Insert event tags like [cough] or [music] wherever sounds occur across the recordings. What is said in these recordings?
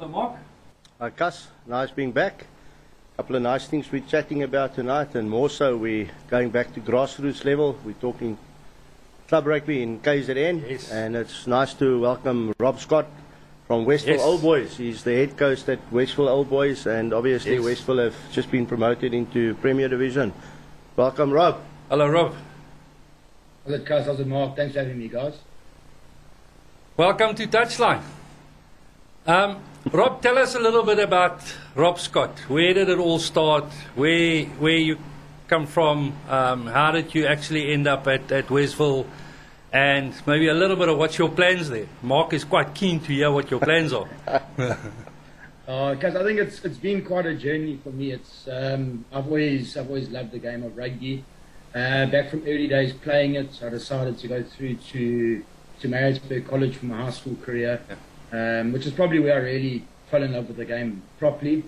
Hello, Mark. Hi, Gus. Nice being back. A couple of nice things we're chatting about tonight, and more so, we're going back to grassroots level. We're talking club rugby in KZN, Yes. and it's nice to welcome Rob Scott from Westville Yes. Old Boys. He's the head coach at Westville Old Boys, and obviously, Yes. Westville have just been promoted into Premier Division. Welcome, Rob. Hello, Rob. How's it, Cuz? How's it, Mark? Thanks for having me, guys. Welcome to Touchline. Um, Rob, tell us a little bit about Rob Scott. Where did it all start? Where where you come from? Um, how did you actually end up at, at Westville? And maybe a little bit of what's your plans there. Mark is quite keen to hear what your plans are. [laughs] Uh, Cuz, I think it's it's been quite a journey for me. It's um, I've always I've always loved the game of rugby. Uh, back from early days playing it, so I decided to go through to to Maritzburg College for my high school career, um, which is probably where I really fell in love with the game properly.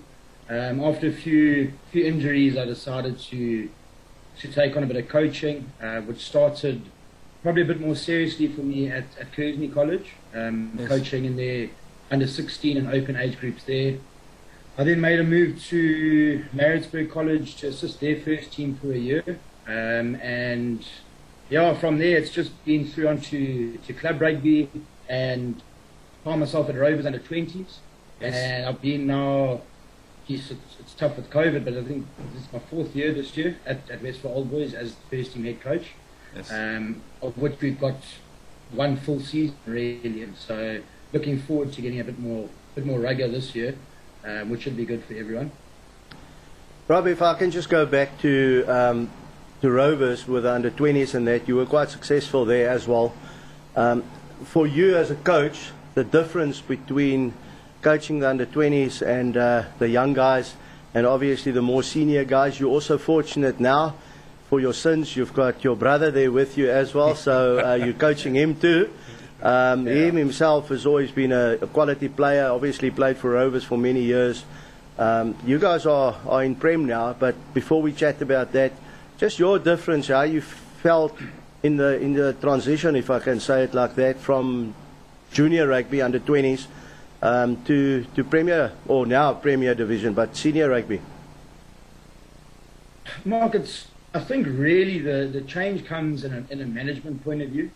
Um, after a few few injuries, I decided to to take on a bit of coaching, uh, which started probably a bit more seriously for me at, at Kearsney College, um, Yes. coaching in their under 16 and open age groups there. I then made a move to Maritzburg College to assist their first team for a year. Um, and yeah, from there it's just been through onto to club rugby and found myself at Rovers under 20s. Yes. And I've been now, geez, it's, it's tough with COVID, but I think this is my fourth year this year at, at Westville Old Boys as the first team head coach Yes. um, of which we've got one full season really, and so looking forward to getting a bit more, bit more regular this year, um, which should be good for everyone. Rob, if I can just go back to um, to Rovers with the under 20s and that, you were quite successful there as well. Um, for you as a coach, the difference between coaching the under 20s and uh, the young guys, and obviously the more senior guys, you're also fortunate now. For your sins, you've got your brother there with you as well, so uh, you're coaching him too. Um, Him himself has always been a, a quality player. Obviously, played for Rovers for many years. Um, you guys are, are in Prem now, but before we chat about that, just your difference, how you felt in the in the transition, if I can say it like that, from junior rugby under 20s um, to to Premier or now Premier Division, but senior rugby. Mark, it's, I think really the, the change comes in a, in a management point of view.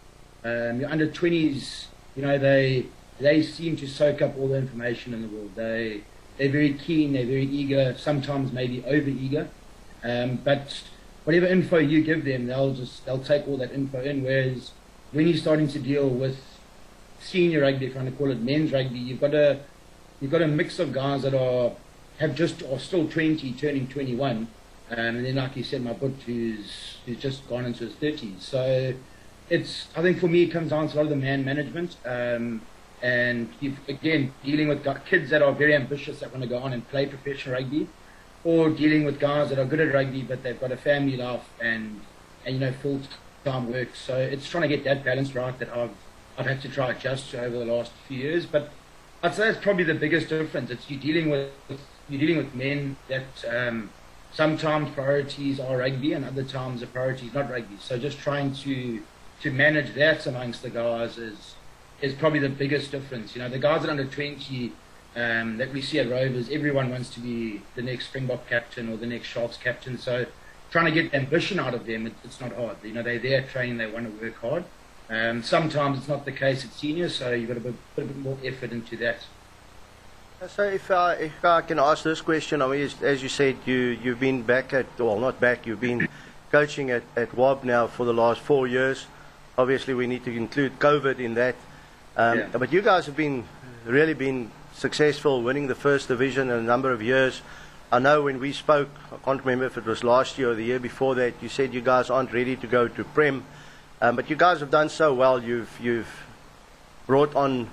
Um, your under 20s, you know, they they seem to soak up all the information in the world. They they're very keen, they're very eager, sometimes maybe over eager. Um, but whatever info you give them, they'll just they'll take all that info in. Whereas when you're starting to deal with senior rugby, want to call it men's rugby, you've got a you've got a mix of guys that are have just are still 20, turning 21, um, and then like you said, my butt who's who's just gone into his 30s. So it's I think for me it comes down to a lot of the man management. Um, and again, dealing with kids that are very ambitious that want to go on and play professional rugby, or dealing with guys that are good at rugby but they've got a family life and, and you know full time work. So it's trying to get that balance right that I've I've had to try adjust to over the last few years. But I'd say that's probably the biggest difference. It's you're dealing with you're dealing with men that um, sometimes priorities are rugby and other times the priority is not rugby. So just trying to to manage that amongst the guys is is probably the biggest difference. You know, the guys at under 20 um, that we see at Rovers, everyone wants to be the next Springbok captain or the next Sharks captain. So trying to get ambition out of them, it, it's not hard. You know, they're there training, they want to work hard. Um, sometimes it's not the case at senior, so you've got to put, a bit more effort into that. So if I, if I can ask this question, I mean, as, as you said, you, you've been back at, well, not back, you've been [coughs] coaching at, at WAB now for the last four years. Obviously, we need to include COVID in that. Um, Yeah. But you guys have been really been successful, winning the first division in a number of years. I know when we spoke, I can't remember if it was last year or the year before that, you said you guys aren't ready to go to Prem. Um, but you guys have done so well. You've, you've brought on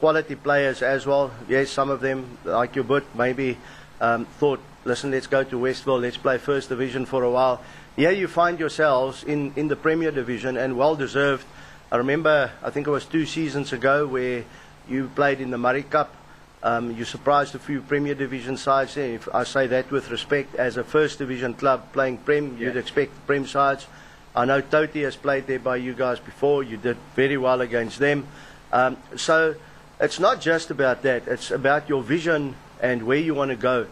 quality players as well. Yes, some of them, like your butt, maybe um, thought, listen, let's go to Westville, let's play first division for a while. Here you find yourselves in, in the Premier Division and well deserved. I remember, I think it was two seasons ago, where you played in the Murray Cup. Um, you surprised a few Premier Division sides. there. If I say that with respect, as a First Division club playing Prem, you'd expect Prem sides. I know Toti has played there by you guys before. You did very well against them. Um, so, it's not just about that. It's about your vision and where you want to go.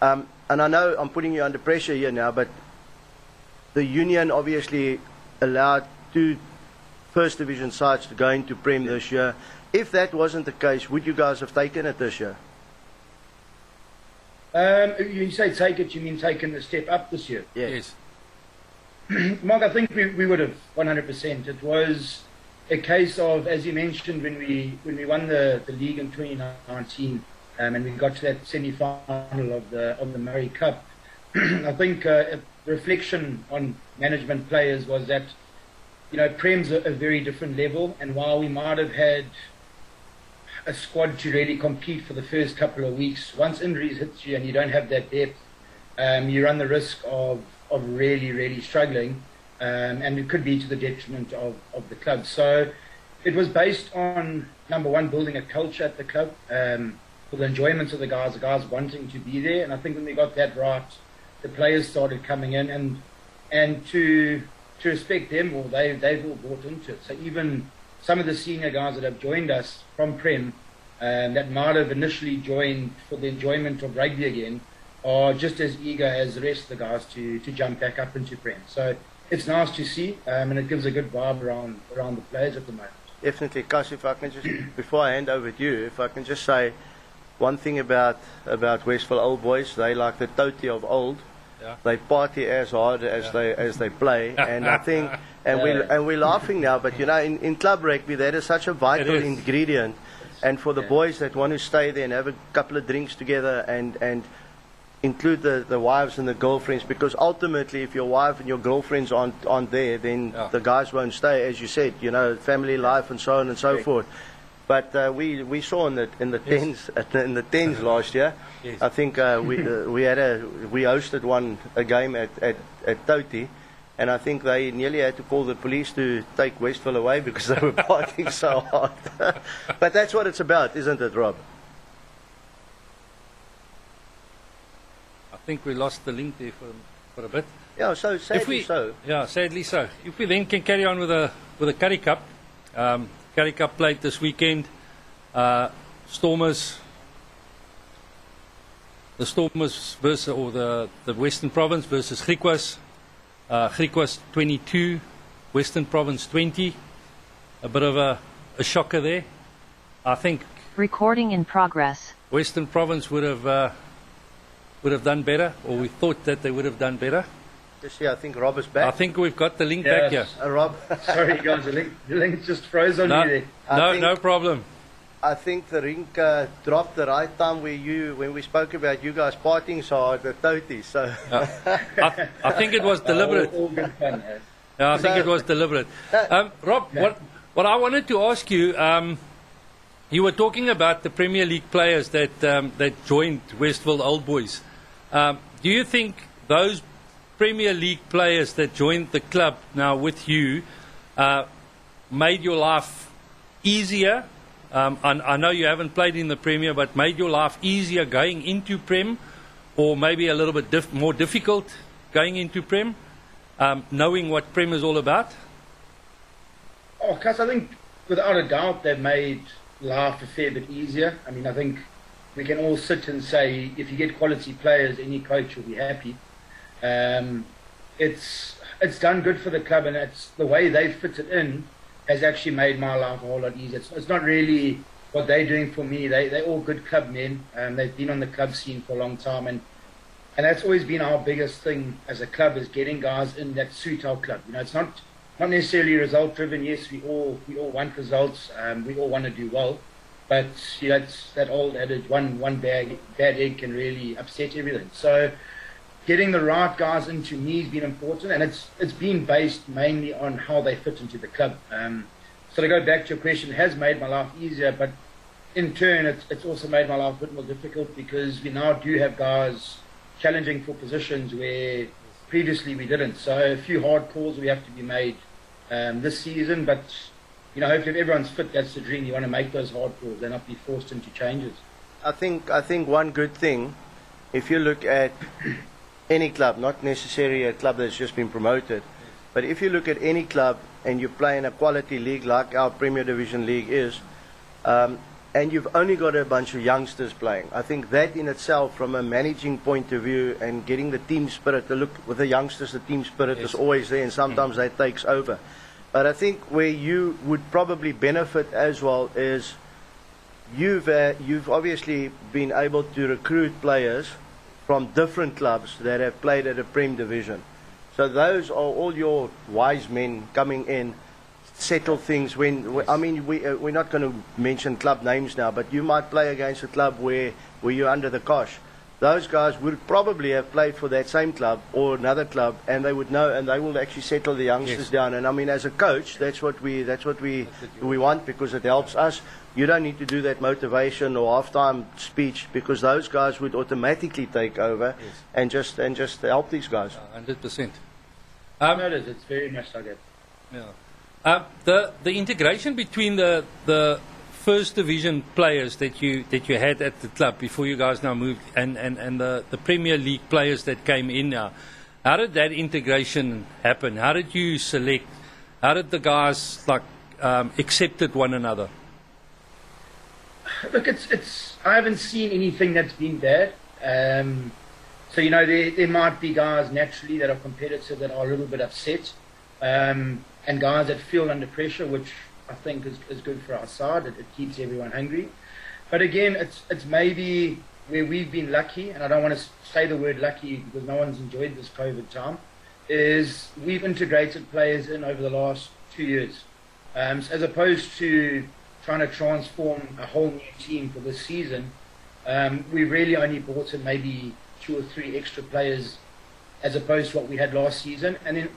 Um, and I know I'm putting you under pressure here now, but the union obviously allowed two first division sides to go into Prem this year. If that wasn't the case, would you guys have taken it this year? Um, you say take it, you mean taking the step up this year? Yes. [clears throat] Mark, I think we, we would have 100%. It was a case of, as you mentioned, when we when we won the, the league in 2019, um, and we got to that semi-final of the of the Murray Cup. [clears throat] I think uh, reflection on management players was that you know Prem's a, a very different level, and while we might have had a squad to really compete for the first couple of weeks, once injuries hit you and you don't have that depth, um, you run the risk of of really really struggling, um, and it could be to the detriment of of the club. So. It was based on number one, building a culture at the club, um, for the enjoyment of the guys, the guys wanting to be there. And I think when we got that right, the players started coming in, and and to to respect them, well, they they've all bought into it. So even some of the senior guys that have joined us from Prem, um, that might have initially joined for the enjoyment of rugby again, are just as eager as the rest of the guys to to jump back up into Prem. So it's nice to see, um, and it gives a good vibe around around the players at the moment. Definitely, Cass, if I can just, before I hand over to you, if I can just say one thing about, about Westville Old Boys, they like the toti of old. Yeah. They party as hard as Yeah. they as they play, and I think, [laughs] and we and we're laughing now, but you know, in, in club rugby, that is such a vital ingredient, and for the Yeah. boys that want to stay there and have a couple of drinks together, and and include the, the wives and the girlfriends, because ultimately, if your wife and your girlfriends aren't aren't there, then Yeah. the guys won't stay, as you said, you know, family life and so on and so forth. But uh, we we saw in the in the Yes. tens in the tens [laughs] last year. Yes. I think uh, we uh, [laughs] we had a we hosted one a game at at at Toti, and I think they nearly had to call the police to take Westville away [laughs] because they were partying so hard. but that's what it's about, isn't it, Rob? Think we lost the link there for, for a bit. Yeah. So sadly if we, so. Yeah, sadly so. If we then can carry on with a with the Currie Cup, um, Currie Cup played this weekend. Uh, Stormers, the Stormers versus or the the Western Province versus Griquas. Uh, Griquas 22, Western Province 20. A bit of a, a shocker there. I think Recording in progress. Western Province would have uh, would have done better, or we thought that they would have done better. Just yeah, I think Rob is back. I think we've got the link back here. Yes. Uh, Rob, [laughs] Sorry, guys, the link, the link just froze on No, me there. I no, think- no problem. I think the rink uh, dropped the right time where you when we spoke about you guys partying so hard at Toti. So I, I think it was [laughs] deliberate. All, all good fun. eh? Yeah, I think it was deliberate. Um, Rob, what what I wanted to ask you, um, you were talking about the Premier League players that um, that joined Westville Old Boys. Um, do you think those Premier League players that joined the club now with you uh, made your life easier? Um, I, I know you haven't played in the Premier, but made your life easier going into Prem, or maybe a little bit dif- more difficult going into Prem, um, knowing what Prem is all about? Oh, Cass, I think without a doubt they've made life a fair bit easier. I mean, I think we can all sit and say if you get quality players, any coach will be happy. Um, it's it's done good for the club, and it's the way they fit it in has actually made my life a whole lot easier. It's, it's not really what they're doing for me. They they're all good club men. Um, they've been on the club scene for a long time, and and that's always been our biggest thing as a club is getting guys in that suit our club. You know, it's not not necessarily result driven. Yes, we all we all want results. Um, we all want to do well, but you know, that old adage: one one bad bad egg can really upset everything. So, getting the right guys into me has been important, and it's it's been based mainly on how they fit into the club. Um, so to go back to your question, it has made my life easier, but in turn, it's, it's also made my life a bit more difficult because we now do have guys challenging for positions where previously we didn't. So a few hard calls we have to be made um, this season, but you know, hopefully if everyone's fit, that's the dream. You want to make those hard calls and not be forced into changes. I think I think one good thing, if you look at any club, not necessarily a club that's just been promoted, but if you look at any club and you play in a quality league like our Premier Division League is, um, and you've only got a bunch of youngsters playing. I think that in itself, from a managing point of view and getting the team spirit to look with the youngsters, the team spirit Yes. is always there, and sometimes that takes over. But I think where you would probably benefit as well is you've uh, you've obviously been able to recruit players from different clubs that have played at a Prem division. So those are all your wise men coming in, settle things. When I mean we uh, we're not going to mention club names now, but you might play against a club where where you're under the cosh. Those guys would probably have played for that same club or another club, and they would know, and they will actually settle the youngsters Yes. down. And I mean, as a coach, that's what we that's what we we want because it helps us. You don't need to do that motivation or halftime speech because those guys would automatically take over Yes. and just and just help these guys. Hundred percent. No, Um, it is. It's very much like that. yeah. Um, the the integration between the the first division players that you that you had at the club before you guys now moved and, and, and the, the Premier League players that came in now. How did that integration happen? How did you select? How did the guys like um, accepted one another? Look, it's it's. I haven't seen anything that's been bad. Um, so you know, there there might be guys naturally that are competitive that are a little bit upset, um, and guys that feel under pressure, which I think is, is good for our side. It, it keeps everyone hungry. But again, it's it's maybe where we've been lucky, and I don't want to say the word lucky because no one's enjoyed this COVID time. Is we've integrated players in over the last two years, um, so as opposed to trying to transform a whole new team for this season. Um, we really only brought in maybe two or three extra players as opposed to what we had last season. And then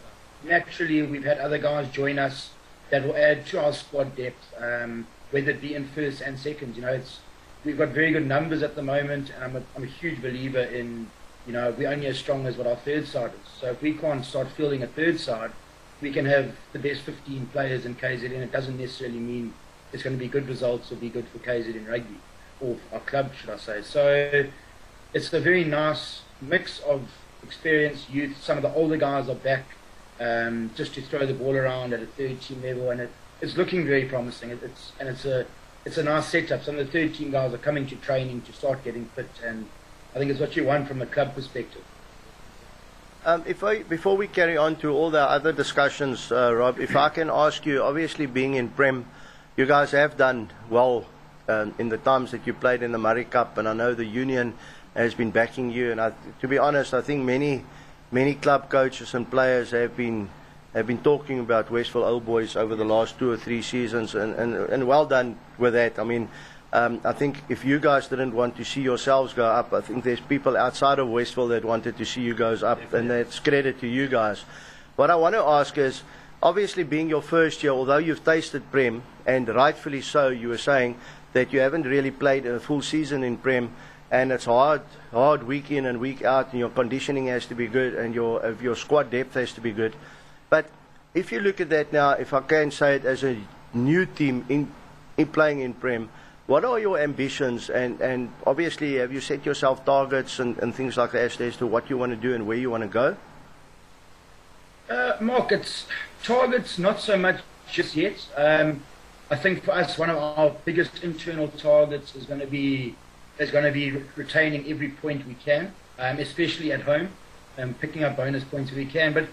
naturally, we've had other guys join us that will add to our squad depth, um, whether it be in first and second. You know, it's we've got very good numbers at the moment, and I'm a, I'm a huge believer in, you know, we're only as strong as what our third side is. So if we can't start fielding a third side, we can have the best 15 players in KZN. It doesn't necessarily mean it's going to be good results or be good for KZN rugby, or our club, should I say. So it's a very nice mix of experience, youth. Some of the older guys are back um, just to throw the ball around at a third team level, and it, it's looking very promising. It, it's and it's a it's a nice setup. Some of the third team guys are coming to training to start getting fit, and I think it's what you want from a club perspective. Um, if I, before we carry on to all the other discussions, uh, Rob, if I can ask you, obviously being in Prem, you guys have done well um, in the times that you played in the Murray Cup, and I know the union has been backing you. And I, to be honest, I think many, many club coaches and players have been have been talking about Westville Old Boys over the last two or three seasons, and, and, and well done with that. I mean, um, I think if you guys didn't want to see yourselves go up, I think there's people outside of Westville that wanted to see you guys up, and that's credit to you guys. What I want to ask is, obviously being your first year, although you've tasted Prem, and rightfully so, you were saying that you haven't really played a full season in Prem, and it's hard, hard week in and week out, and your conditioning has to be good, and your uh, your squad depth has to be good. But if you look at that now, if I can say it as a new team in, in playing in Prem, what are your ambitions? And, and obviously, have you set yourself targets and, and things like that as to what you want to do and where you want to go? Uh, Mark, it's targets not so much just yet. Um, I think for us, one of our biggest internal targets is going to be is going to be re- retaining every point we can, um, especially at home, and picking up bonus points if we can. But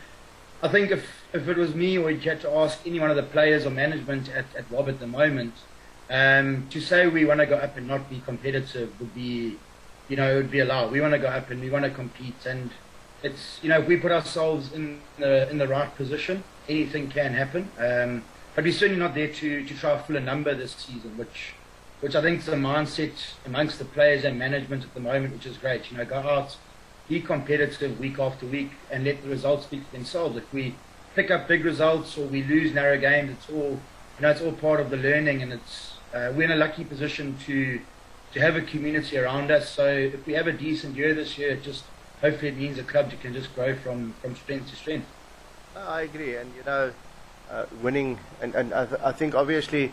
I think if if it was me you had to ask any one of the players or management at, at Rob at the moment, um, to say we want to go up and not be competitive would be, you know, it would be a allowed. We want to go up and we want to compete and it's you know if we put ourselves in the in the right position, anything can happen. Um, but we're certainly not there to to try to fill a number this season, which which I think is a mindset amongst the players and management at the moment, which is great. You know, go out, be competitive week after week, and let the results speak for themselves. If we pick up big results or we lose narrow games, it's all you know, it's all part of the learning, and it's uh, we're in a lucky position to to have a community around us. So if we have a decent year this year, it just hopefully it means a club that can just grow from, from strength to strength. I agree, and you know, uh, winning, and, and I, th- I think obviously,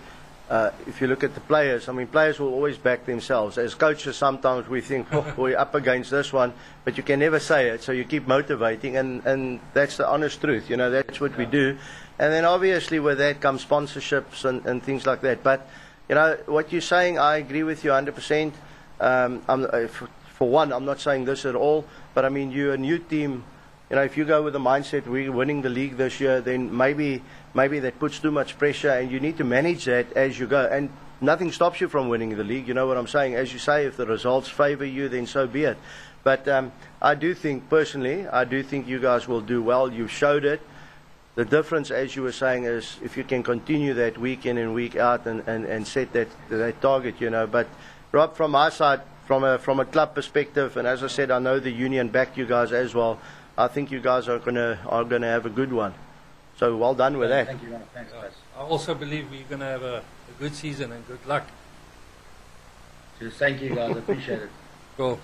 uh, if you look at the players, I mean, players will always back themselves. As coaches, sometimes we think, [laughs] oh, we're up against this one, but you can never say it, so you keep motivating, and, and that's the honest truth. You know, that's what we do. And then obviously with that comes sponsorships and, and things like that. But you know, what you're saying, I agree with you 100%. Um, uh, for, for one, I'm not saying this at all, but I mean, you're a new team. You know, if you go with the mindset we're winning the league this year, then maybe maybe that puts too much pressure, and you need to manage that as you go. And nothing stops you from winning the league. You know what I'm saying? As you say, if the results favour you, then so be it. But um, I do think, personally, I do think you guys will do well. You've showed it. The difference, as you were saying, is if you can continue that week in and week out and, and, and set that, that target, you know. But, Rob, from my side, from a, from a club perspective, and as I said, I know the union backed you guys as well. I think you guys are going to are gonna have a good one. So well done with that. Thank you, man. Thanks, guys. I also believe we're going to have a, a good season and good luck. Just thank you, guys. I appreciate it. [laughs] Cool.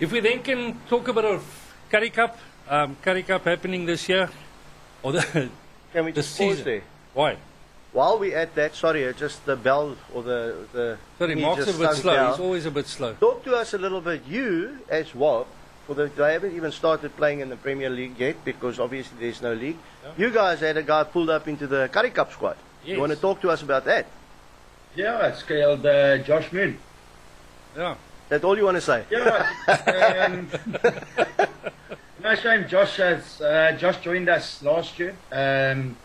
If we then can talk about bit of Currie Cup, um, Currie Cup happening this year, or the, [laughs] Can we the just pause season. there? Why? While we're at that, sorry, uh, just the bell or the. the Sorry, Mark's a bit slow. down. He's always a bit slow. Talk to us a little bit. You, as WAP, for the, they haven't even started playing in the Premier League yet because obviously there's no league. Yeah. You guys had a guy pulled up into the Currie Cup squad. Yes. You want to talk to us about that? Yeah, it's called uh, Josh Moon. Yeah. That's all you want to say? Yeah, um, no shame. Josh has uh, Josh joined us last year, um,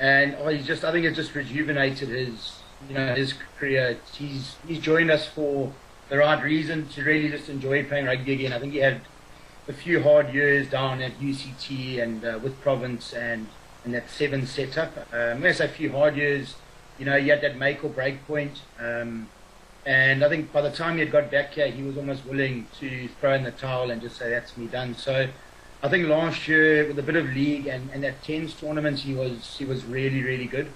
and oh, he's just I think it just rejuvenated his you know his career. He's he's joined us for the right reason to really just enjoy playing rugby again. I think he had a few hard years down at UCT and uh, with Province and and that seven setup. Um, when I say a few hard years, you know, he had that make or break point. Um, and I think by the time he had got back here, he was almost willing to throw in the towel and just say, that's me done. So I think last year, with a bit of league and, and that tens tournament, he was he was really, really good.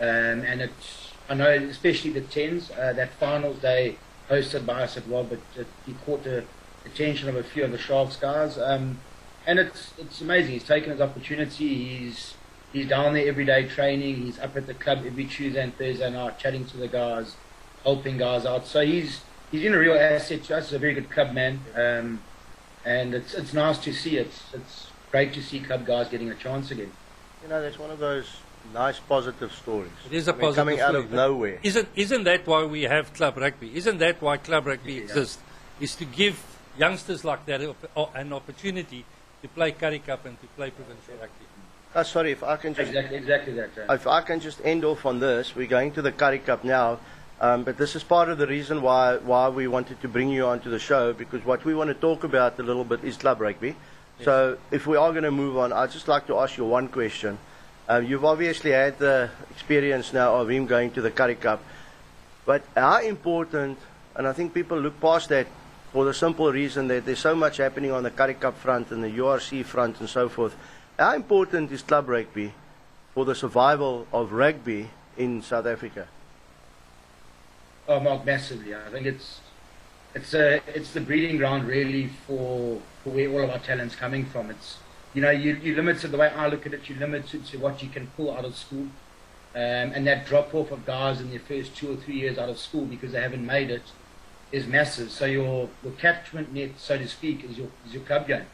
Um, and it's, I know, especially the tens, uh, that finals day hosted by us at Rob, but he caught the attention of a few of the Sharks guys. Um, and it's it's amazing. He's taken his opportunity. He's he's down there every day training. He's up at the club every Tuesday and Thursday night chatting to the guys helping guys out. So he's he's been a real asset to us. He's a very good club man, um, and it's it's nice to see it. It's great to see club guys getting a chance again. You know, that's one of those nice positive stories. It is a I mean, positive coming out story, of nowhere. Isn't isn't that why we have club rugby? Isn't that why club rugby Yeah. exists? Is to give youngsters like that an opportunity to play Currie Cup and to play provincial rugby. Oh, sorry, if I can just Exactly, exactly that. Uh, If I can just end off on this, we're going to the Currie Cup now, um, but this is part of the reason why, why we wanted to bring you onto the show, because what we want to talk about a little bit is club rugby. So if we are going to move on, I'd just like to ask you one question. Um, you've obviously had the experience now of him going to the Currie Cup, but how important, and I think people look past that for the simple reason that there's so much happening on the Currie Cup front and the URC front and so forth. How important is club rugby for the survival of rugby in South Africa? Oh, Mark, massively. I think it's it's a it's the breeding ground really for for where all of our talent's coming from. It's you know you you limited the way I look at it. You're limited to what you can pull out of school, um, and that drop off of guys in their first two or three years out of school because they haven't made it is massive. So your your catchment net, so to speak, is your is your club game,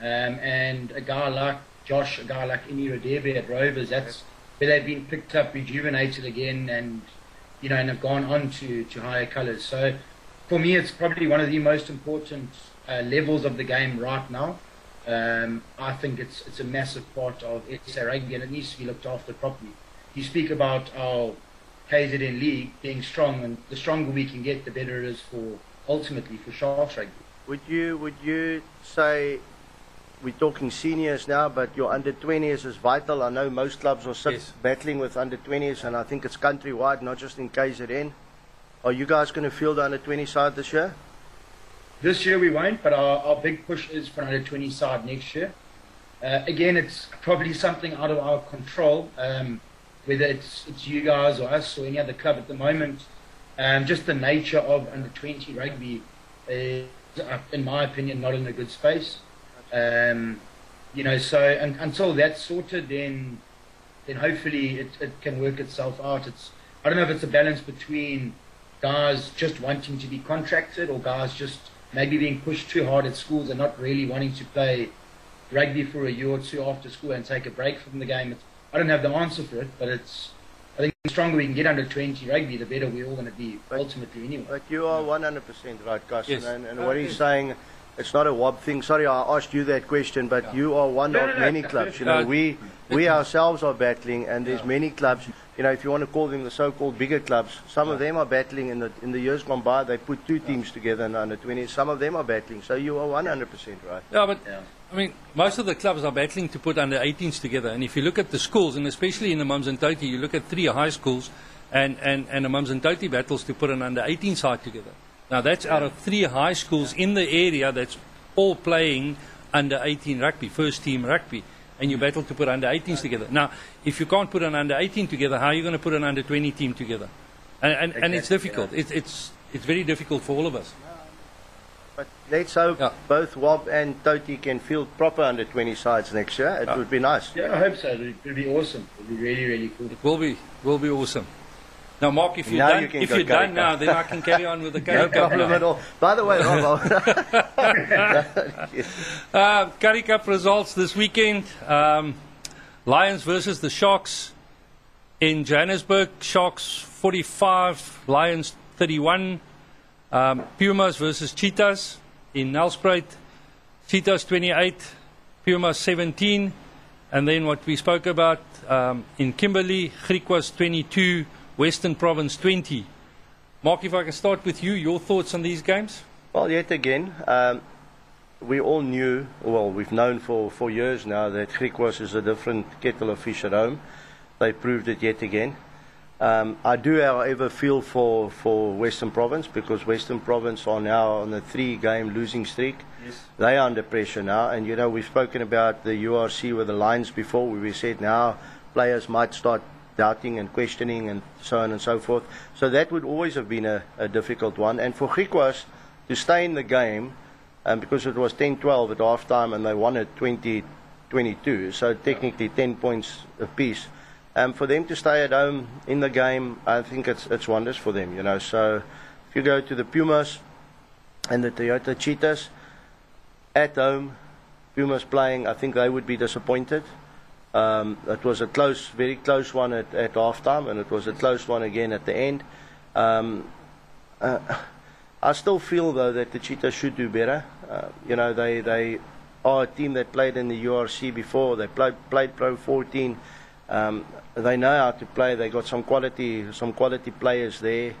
um, and a guy like Josh, a guy like Ini Radebe at Rovers, that's where they've been picked up, rejuvenated again, and you know, and have gone on to, to higher colours. So for me, it's probably one of the most important uh, levels of the game right now. Um, I think it's it's a massive part of SA rugby and it needs to be looked after properly. You speak about our KZN league being strong, and the stronger we can get, the better it is for ultimately for Sharks rugby. Would you would you say we're talking seniors now, but your under 20s is vital? I know most clubs are sit Yes. battling with under 20s, and I think it's countrywide, not just in KZN. Are you guys going to field the under 20 side this year? This year we won't, but our, our big push is for under 20 side next year. Uh, again, it's probably something out of our control, um, whether it's, it's you guys or us or any other club at the moment. Um, just the nature of under 20 rugby is, uh, in my opinion, not in a good space. Um, you know, so un until that's sorted, then then hopefully it, it can work itself out. It's I don't know if it's a balance between guys just wanting to be contracted or guys just maybe being pushed too hard at schools and not really wanting to play rugby for a year or two after school and take a break from the game. It's, I don't have the answer for it, but it's I think the stronger we can get under 20 rugby, the better we're all going to be ultimately anyway. But you are 100% right, Carson. Yes. And, and what he's saying, it's not a wob thing. Sorry, I asked you that question, but you are one No, of no, no. many clubs. You know, we we ourselves are battling, and there's many clubs. You know, if you want to call them the so-called bigger clubs, some of them are battling. In the in the years gone by, they put two teams together in the under 20. Some of them are battling. So you are 100% right. Yeah, but Yeah. I mean, most of the clubs are battling to put under 18s together. And if you look at the schools, and especially in the Mums and Toti, you look at three high schools, and, and, and the Mums and Toti battles to put an under 18 side together. Now, that's out of three high schools in the area that's all playing under 18 rugby, first team rugby. And you battle to put under 18s together. Now, if you can't put an under 18 together, how are you going to put an under 20 team together? And, and, and it's Exactly, difficult. It, it's, it's very difficult for all of us. But let's hope Yeah. both Wob and Toti can field proper under 20 sides next year. It Yeah. would be nice. Yeah, I hope so. It would be awesome. It would be really, really cool. It will be will be awesome. Now, Mark, if you're Now done, you if you're done now, then I can carry on with the [laughs] No Cup. problem now. at all. By the way, Rob, [laughs] Uh, Currie Cup results this weekend: um, Lions versus the Sharks in Johannesburg. Sharks 45, Lions 31. Um, Pumas versus Cheetahs in Nelspruit. Cheetahs 28, Pumas 17. And then what we spoke about um, in Kimberley, Griquas 22, Western Province 20. Mark, if I can start with you, your thoughts on these games? Well, yet again, um, we all knew, well, we've known for, for years now that Griquas is a different kettle of fish at home. They proved it yet again. Um, I do, however, feel for, for Western Province because Western Province are now on a three game losing streak. Yes. They are under pressure now, and you know, we've spoken about the URC with the Lions before, where we said now players might start doubting and questioning and so on and so forth. So that would always have been a, a difficult one. And for Griquas to stay in the game, um, because it was 10 12 at half time and they won it 20 22, so technically 10 points apiece. Um, for them to stay at home in the game, I think it's, it's wonders for them, you know. So if you go to the Pumas and the Toyota Cheetahs, at home, Pumas playing, I think they would be disappointed. Um, it was a close, very close one at, at half time, and it was a close one again at the end. Um, uh, I still feel, though, that the Cheetahs should do better. Uh, you know, they, they are a team that played in the URC before, they played, played Pro 14. Um, they know how to play. They got some quality, some quality players there,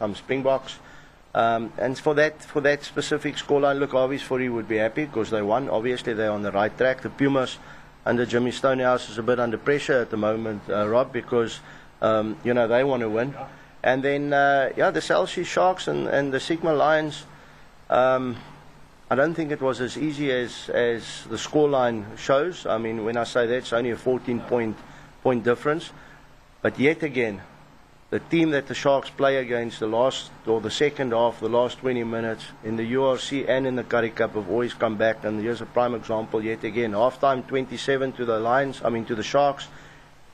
some Springboks. Um, and for that, for that specific scoreline, look, obviously for he would be happy because they won. Obviously, they're on the right track. The Pumas under Jimmy Stonehouse is a bit under pressure at the moment, uh, Rob, because um, you know they want to win. And then, uh, yeah, the Cell C Sharks and, and the Sigma Lions. Um, I don't think it was as easy as, as the scoreline shows. I mean, when I say that, it's only a 14 point, point difference. But yet again, the team that the Sharks play against the last or the second half, the last 20 minutes in the URC and in the Currie Cup have always come back. And here's a prime example yet again. Halftime 27 to the Lions, I mean to the Sharks.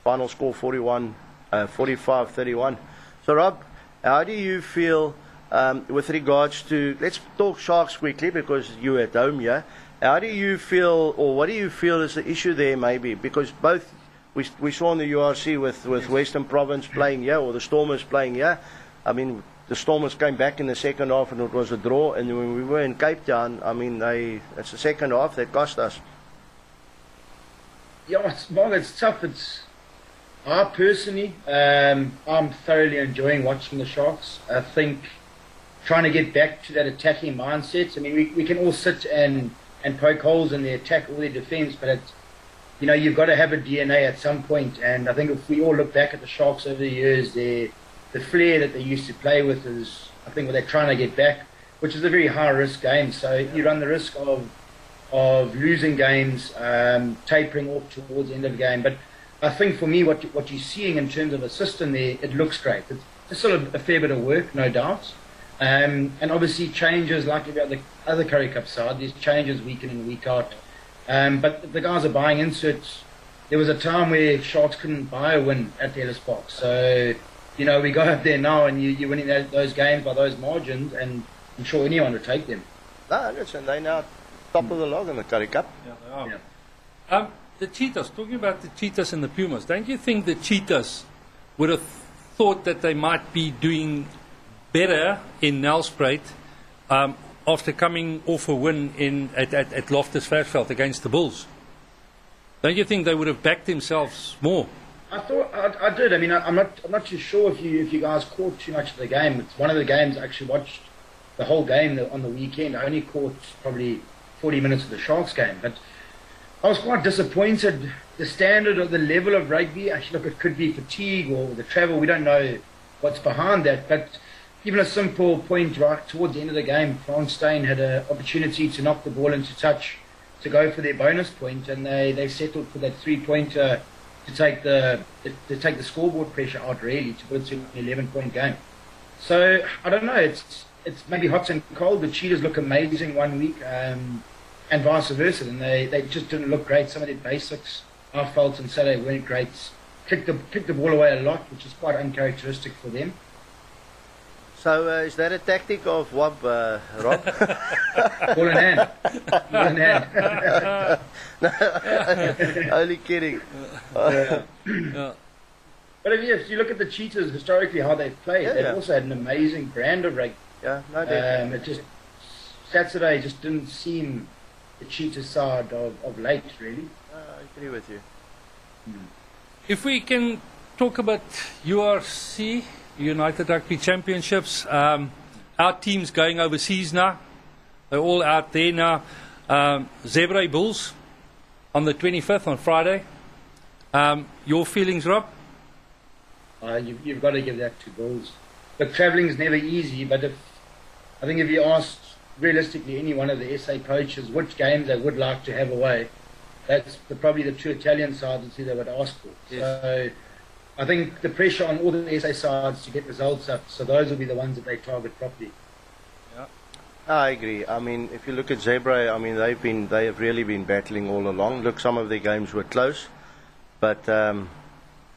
Final score 41, uh, 45 31. So, Rob, how do you feel um, with regards to. Let's talk Sharks quickly because you're at home yeah? How do you feel, or what do you feel is the issue there, maybe? Because both we, we saw in the URC with, with Western Province playing here, or the Stormers playing here. I mean, the Stormers came back in the second half and it was a draw. And when we were in Cape Town, I mean, they it's the second half that cost us. Yeah, it's, well, it's tough. It's I personally, um, I'm thoroughly enjoying watching the Sharks. I think trying to get back to that attacking mindset. I mean, we, we can all sit and and poke holes in their attack or their defence, but it's you know you've got to have a DNA at some point. And I think if we all look back at the Sharks over the years, their the flair that they used to play with is I think what they're trying to get back, which is a very high risk game. So you run the risk of of losing games, um, tapering off towards the end of the game. But I think for me, what you, what you're seeing in terms of a system there, it looks great. It's, it's still a, a fair bit of work, no doubt. Um, and obviously changes like about the other Currie Cup side. There's changes week in and week out. Um, but the guys are buying inserts. There was a time where Sharks couldn't buy a win at the Ellis Park. So, you know, we go up there now and you, you're winning those, those games by those margins, and I'm sure anyone would take them. No, listen, they now top of the log in the Currie Cup. Yeah, they are. Yeah. Um, the Cheetahs, talking about the Cheetahs and the Pumas, don't you think the Cheetahs would have thought that they might be doing better in Nelspruit um, after coming off a win in, at, at, at Loftus Versfeld against the Bulls. Don't you think they would have backed themselves more? I thought I, I did. I mean, I, I'm not. I'm not too sure if you if you guys caught too much of the game. It's one of the games I actually watched the whole game on the weekend. I only caught probably 40 minutes of the Sharks game, but I was quite disappointed. The standard of the level of rugby. Actually, look, it could be fatigue or the travel. We don't know what's behind that, but even a simple point right towards the end of the game, Frans Steyn had an opportunity to knock the ball into touch to go for their bonus point, and they, they settled for that three pointer to take the to take the scoreboard pressure out really to put it to an 11 point game. So I don't know. It's it's maybe hot and cold. The Cheetahs look amazing one week, um, and vice versa, and they, they just didn't look great. Some of their basics I felt and Saturday weren't great. Kicked the kicked the ball away a lot, which is quite uncharacteristic for them. So uh, is that a tactic of Wab, uh, Rob? Ball in hand. Ball in hand. Only kidding. [laughs] But if you, if you look at the Cheetahs historically, how they've played, Yeah, they've yeah. also had an amazing brand of rugby. Yeah, no, definitely. Um, it just Saturday just didn't seem the Cheetah side of, of late, really. Uh, I agree with you. If we can talk about URC, United Rugby Championships, um, our team's going overseas now. They're all out there now. Um, Zebre Bulls on the 25th on Friday. Um, your feelings, Rob? Uh, you, you've got to give that to Bulls. But is never easy. But if I think if you asked realistically any one of the SA coaches which games they would like to have away, that's the, probably the two Italian sides that they would ask for. So I think the pressure on all the SA sides to get results up. So those will be the ones that they target properly. I agree. I mean, if you look at Zebre, I mean they've been they have really been battling all along. Look, some of their games were close, but um,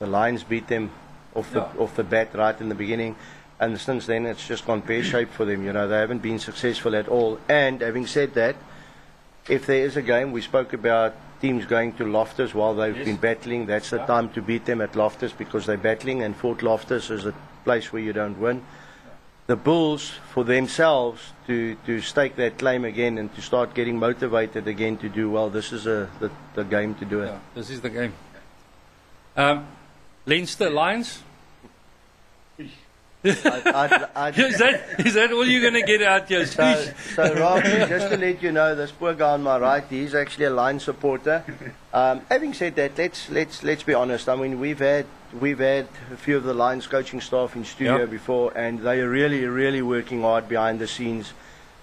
the Lions beat them off the Yeah. off the bat right in the beginning, and since then it's just gone pear shaped for them. You know, they haven't been successful at all. And having said that, if there is a game we spoke about teams going to Loftus while they've been battling, that's the time to beat them at Loftus because they're battling, and Fort Loftus is a place where you don't win the Bulls for themselves to, to stake that claim again and to start getting motivated again to do well. This is a, the, the game to do it. Yeah, this is the game. Um, Leinster Lions? I, I, Is that, is that all you're going to get out here? so, so Rob, just to let you know, this poor guy on my right, he's actually a line supporter. Um, having said that, let's let's let's be honest. I mean, we've had we've had a few of the Lions coaching staff in studio Yep. before, and they are really really working hard behind the scenes.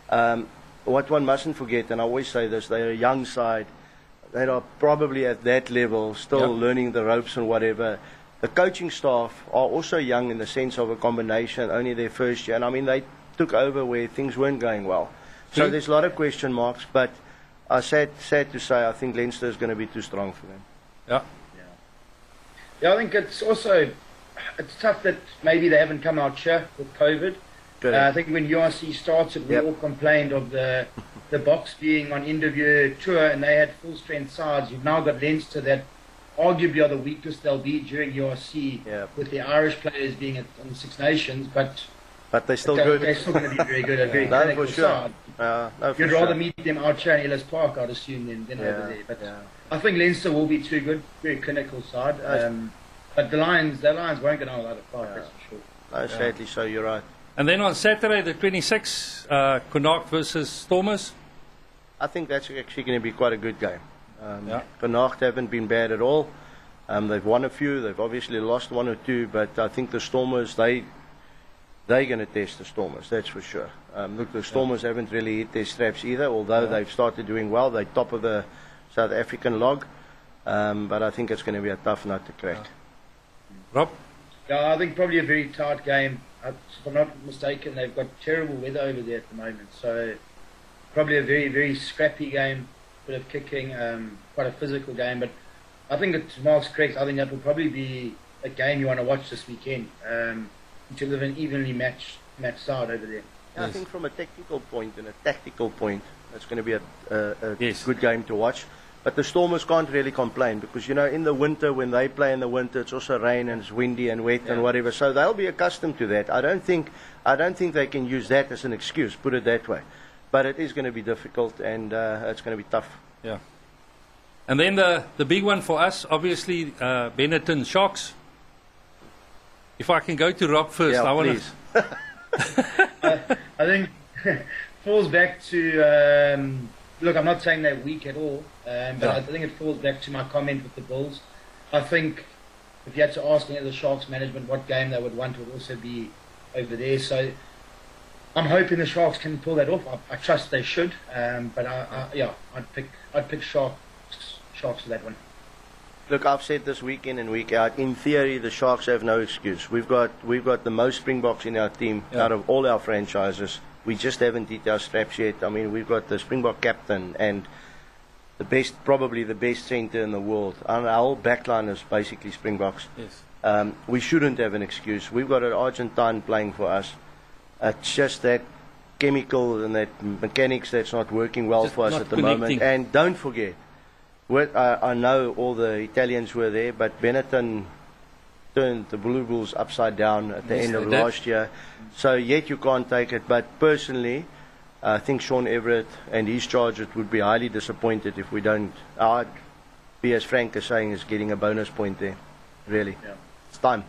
Um, what one mustn't forget, and I always say this, they're a young side. They are probably at that level, still Yep. learning the ropes and whatever. The coaching staff are also young in the sense of a combination, only their first year. And I mean, they took over where things weren't going well. So there's a lot of question marks, but I sad, sad to say, I think Leinster is going to be too strong for them. Yeah. Yeah, I think it's also it's tough that maybe they haven't come out here with COVID. Uh, I think when URC started, we Yep. all complained of the the box being on interview tour, and they had full strength sides. You've now got Leinster that arguably are the weakest they'll be during URC, Yeah. with the Irish players being at, on the Six Nations, but but they're still they're, good. they're still going to be very good, a very No, clinical for sure. side. Uh, no, for You'd sure. rather meet them out here in Ellis Park, I'd assume, than, than over there. But yeah. I think Leinster will be too good, very clinical side. Um, but the Lions, the Lions won't get out of the park, Yeah. that's for sure. No, sadly, so you're right. And then on Saturday, the 26th, uh, Connacht versus Stormers. I think that's actually going to be quite a good game. Um, Yeah. Connacht haven't been bad at all. Um, they've won a few. They've obviously lost one or two, but I think the Stormers they they're going to test the Stormers. That's for sure. Um, look, the Stormers haven't really hit their straps either. Although they've started doing well, they're top of the South African log. Um, but I think it's going to be a tough nut to crack. Rob? Yeah, I think probably a very tight game. Uh, If I'm not mistaken, they've got terrible weather over there at the moment, so probably a very, very scrappy game. Bit of kicking, um, quite a physical game. But I think it's Mark's correct. I think that will probably be a game you want to watch this weekend um, in terms of an evenly matched matched side over there. I Yes. think from a technical point and a tactical point, it's going to be a, a, a Yes. good game to watch. But the Stormers can't really complain because, you know, in the winter, when they play in the winter, it's also rain and it's windy and wet and whatever. So they'll be accustomed to that. I don't think, I don't think they can use that as an excuse, put it that way. But it is going to be difficult and uh, it's going to be tough. Yeah. And then the, the big one for us, obviously, uh, Benetton Sharks. If I can go to Rob first, yeah, I want please. [laughs] to. I think [laughs] falls back to um, look. I'm not saying they're weak at all, um, but Yeah. I think it falls back to my comment with the Bulls. I think if you had to ask any of the Sharks management what game they would want, it would also be over there. So I'm hoping the Sharks can pull that off. I, I trust they should, um, but I, I, yeah, I'd pick I'd pick Sharks Sharks for that one. Look, I've said this week in and week out. In theory, the Sharks have no excuse. We've got we've got the most Springboks in our team Yeah. out of all our franchises. We just haven't hit our straps yet. I mean, we've got the Springbok captain and the best, probably the best centre in the world. And our whole backline is basically Springboks. Yes. Um, we shouldn't have an excuse. We've got an Argentine playing for us. It's just that chemical and that mechanics that's not working well Just for us not at the moment. connecting. And don't forget, what, I, I know all the Italians were there, but Benetton turned the Blue Bulls upside down at the Yes, end of they did. last year. So yet you can't take it. But personally, I think Sean Everitt and his charges would be highly disappointed if we don't. I'd be as frank as saying is getting a bonus point there. Really, Yeah. it's time.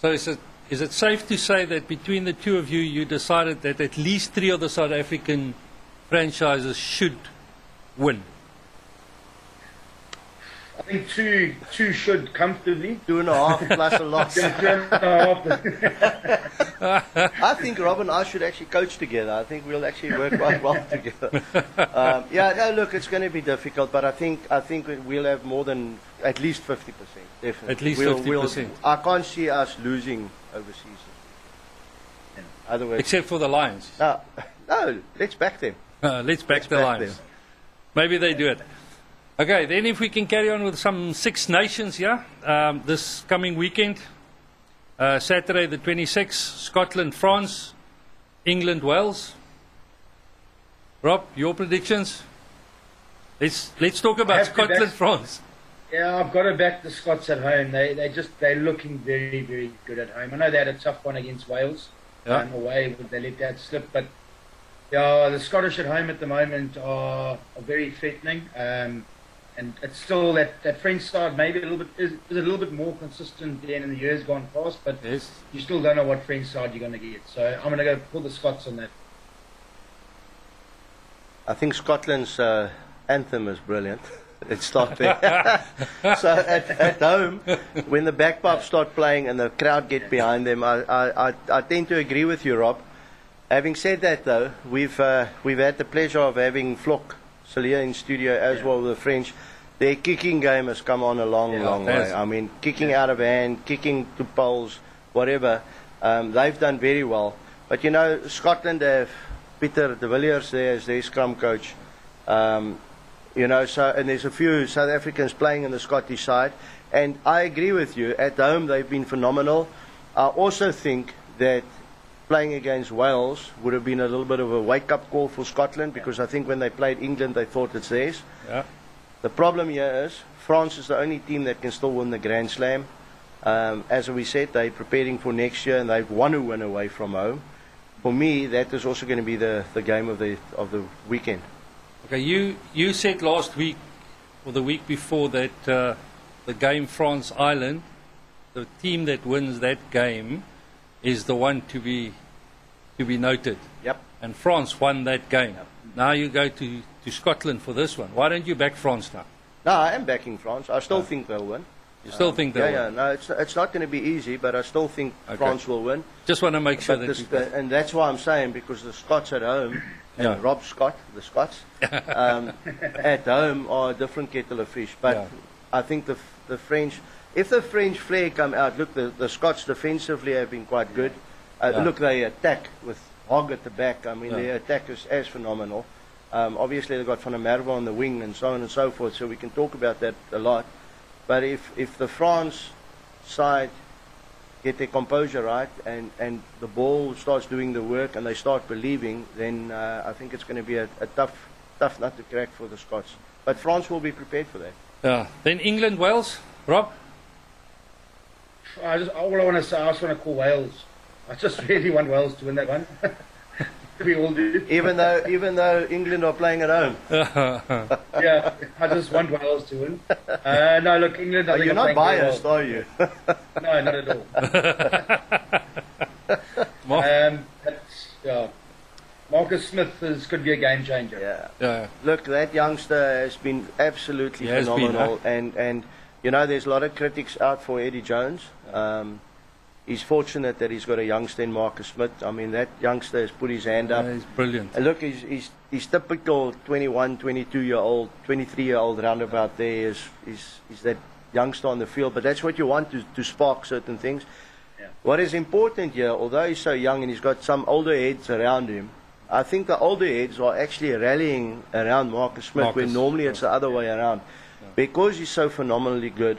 So is it, is it safe to say that between the two of you, you decided that at least three of the South African franchises should win? I think two two should comfortably. Two and a half plus a loss. [laughs] Two and a half. I think Rob and I should actually coach together. I think we'll actually work quite well [laughs] together. Um, yeah, no, look, it's going to be difficult, but I think I think we'll have more than at least fifty percent. Definitely, At least We'll- 50%. we'll- I can't see us losing overseas. other Otherwise, Except for the Lions. no, no, let's back them. Uh, [laughs] let's back Let's the back Lions. them. Maybe they do it. Okay, then if we can carry on with some Six Nations, yeah, um, this coming weekend, uh, Saturday the 26th, Scotland, France, England, Wales. Rob, your predictions? Let's let's talk about have to Scotland, back- [laughs] France. Yeah, I've got to back the Scots at home. They they just they're looking very very good at home. I know they had a tough one against Wales Yeah. um, away, but they let that slip. But yeah, the Scottish at home at the moment are, are very threatening. Um, and it's still that, that French side maybe a little bit is, is a little bit more consistent than in the years gone past, but Yes. you still don't know what French side you're going to get. So I'm going to go pull the Scots on that. I think Scotland's uh, anthem is brilliant. [laughs] Let's start there. [laughs] so at, at home, when the bagpipes start playing and the crowd get behind them, I, I, I, tend to agree with you, Rob. Having said that, though, we've uh, we've had the pleasure of having Flock Celia in studio as Yeah. well with the French. Their kicking game has come on a long, Yeah, long way. I mean, kicking out of hand, kicking to poles, whatever. Um, they've done very well. But you know, Scotland have Pieter de Villiers there as their scrum coach. Um, you know, so and there's a few South Africans playing in the Scottish side, and I agree with you. At home, they've been phenomenal. I also think that playing against Wales would have been a little bit of a wake-up call for Scotland because I think when they played England, they thought it's theirs. Yeah. The problem here is France is the only team that can still win the Grand Slam. Um, as we said, they're preparing for next year and they want to win away from home. For me, that is also going to be the, the game of the of the weekend. Okay, you, you said last week or the week before that uh, the game France Ireland, the team that wins that game is the one to be to be noted. Yep. And France won that game. Now you go to, to Scotland for this one. Why don't you back France now? No, I am backing France. I still think they'll win. You still think they'll Uh, Yeah, yeah. No, it's it's not going to be easy, but I still think Okay. France will win. Just want to make sure But that this, uh, and that's why I'm saying because the Scots at home, and Yeah. Rob Scott, the Scots, [laughs] um, at home are a different kettle of fish. But Yeah. I think the the French, if the French flair come out, look, the, the Scots defensively have been quite good. Uh, Yeah. Look, they attack with Hogg at the back. I mean, their attack is as phenomenal. Um, obviously, they've got Van der on the wing and so on and so forth, so we can talk about that a lot. But if, if the France side get their composure right and, and the ball starts doing the work and they start believing, then uh, I think it's going to be a, a tough tough nut to crack for the Scots. But France will be prepared for that. Yeah. Then England, Wales. Rob? I just, all I want to say, I just want to call Wales. I just [laughs] really want Wales to win that one. [laughs] we all do. Even though, even though England are playing at home. [laughs] Yeah, I just want Wales to win. Uh, no, look, England. I Oh, think you're not biased, well. are you? [laughs] No, not at all. Mark? [laughs] Um, but, yeah, Marcus Smith is, could be a game changer. yeah. Yeah. Look, that youngster has been absolutely He has been, phenomenal, and and you know, there's a lot of critics out for Eddie Jones. Um, he's fortunate that he's got a youngster in Marcus Smith. I mean, that youngster has put his hand up. Yeah, he's brilliant. And look, he's, he's, he's typical 21, 22 year old, 23 year old roundabout there is, is, is that youngster on the field. But that's what you want to, to spark certain things. Yeah. What is important here, although he's so young and he's got some older heads around him, I think the older heads are actually rallying around Marcus Smith, Marcus, when normally it's the other way around. Because he's so phenomenally good,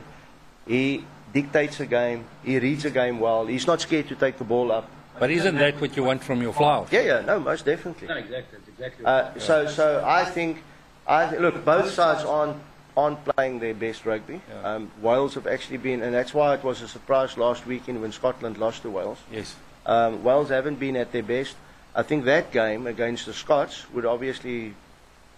he dictates a game, he reads a game well, he's not scared to take the ball up. But isn't that what you want from your flowers? Yeah, yeah, no, most definitely. No, exactly. That's exactly. Uh, so, so I think, I th- look, both sides aren't aren't playing their best rugby. Yeah. Um, Wales have actually been, and that's why it was a surprise last weekend when Scotland lost to Wales. Yes. Um, Wales haven't been at their best. I think that game against the Scots would obviously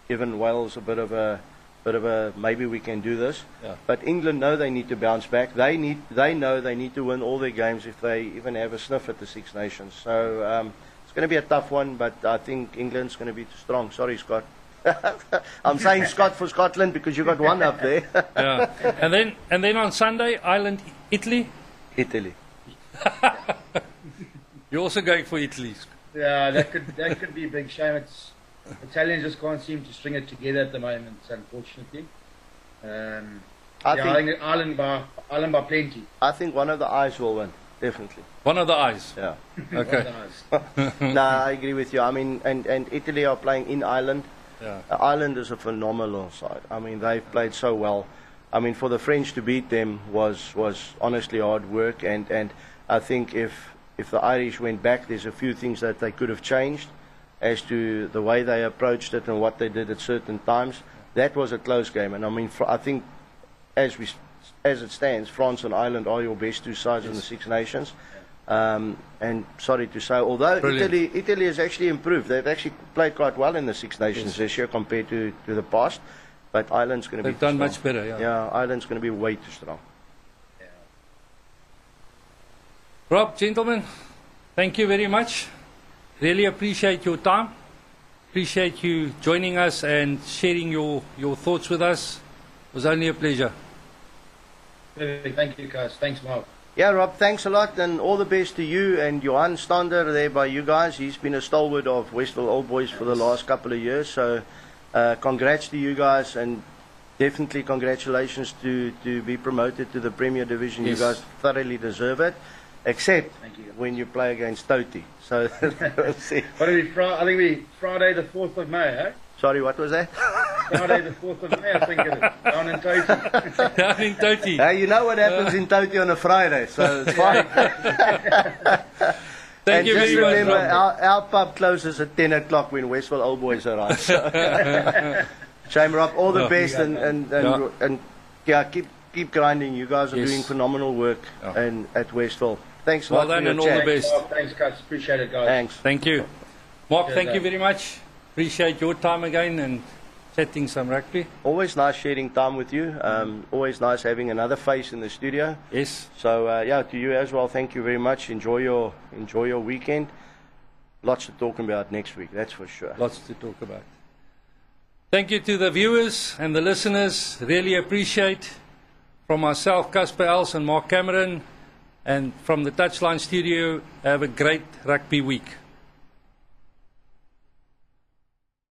given Wales a bit of a bit of a maybe we can do this. Yeah. But England know they need to bounce back. They need they know they need to win all their games if they even have a sniff at the Six Nations. So um, it's going to be a tough one, but I think England's going to be too strong. Sorry, Scott. [laughs] I'm saying Scott for Scotland because you got one up there. [laughs] Yeah. and then and then on Sunday, Ireland, Italy. Italy. [laughs] You're also going for Italy. Yeah, that could that could be a big shame. It's Italians just can't seem to string it together at the moment, unfortunately. Um, I yeah, think think Ireland by Ireland by plenty. I think one of the eyes will win. Definitely. One of the eyes. Yeah. [laughs] Okay. [laughs] No, I agree with you. I mean, and, and Italy are playing in Ireland. Yeah. Uh, Ireland is a phenomenal side. I mean, they've played so well. I mean, for the French to beat them was was honestly hard work, and, and I think if if the Irish went back, there's a few things that they could have changed as to the way they approached it and what they did at certain times. That was a close game, and I mean, I think as we as it stands, France and Ireland are your best two sides in the Six Nations. Um, and sorry to say, although Brilliant. Italy Italy has actually improved, they've actually played quite well in the Six Nations Yes. this year compared to, to the past. But Ireland's going to be They've done strong. much better. Yeah. Yeah, Ireland's going to be way too strong. Yeah. Rob, gentlemen, thank you very much. Really appreciate your time. Appreciate you joining us and sharing your, your thoughts with us. It was only a pleasure. Thank you, guys. Thanks, Mark. Yeah, Rob, thanks a lot, and all the best to you and Johan Stander there by you guys. He's been a stalwart of Westville Old Boys for the last couple of years. So, uh, congrats to you guys, and definitely congratulations to, to be promoted to the Premier Division. Yes. You guys thoroughly deserve it, except Thank you. when you play against Toti. So, [laughs] we'll see. What are we? Fri- I think we Friday the fourth of May. Eh? Sorry, what was that? Friday the fourth of May. I think it is. Down in Toti. [laughs] Down in Toti. Hey, you know what happens in Toti on a Friday, so it's fine. [laughs] Thank and you just very much. remember, Rob. our, our pub closes at 10 o'clock when Westville Old Boys are on. So. Shame, Rob. All the Yeah. best and, and, and, Yeah. and yeah, keep, keep grinding. You guys are Yes. doing phenomenal work Yeah. and, at Westville. Thanks a Well lot for done your and all the chat. best. Mark, thanks, guys. Appreciate it, guys. Thanks. Thank you. Mark, Cheers, thank you guys. very much. Appreciate your time again and chatting some rugby. Always nice sharing time with you. Um, always nice having another face in the studio. Yes. So uh, yeah, to you as well. Thank you very much. Enjoy your enjoy your weekend. Lots to talk about next week. That's for sure. Lots to talk about. Thank you to the viewers and the listeners. Really appreciate from myself, Casper Els and Mark Cameron, and from the Touchline Studio. Have a great rugby week.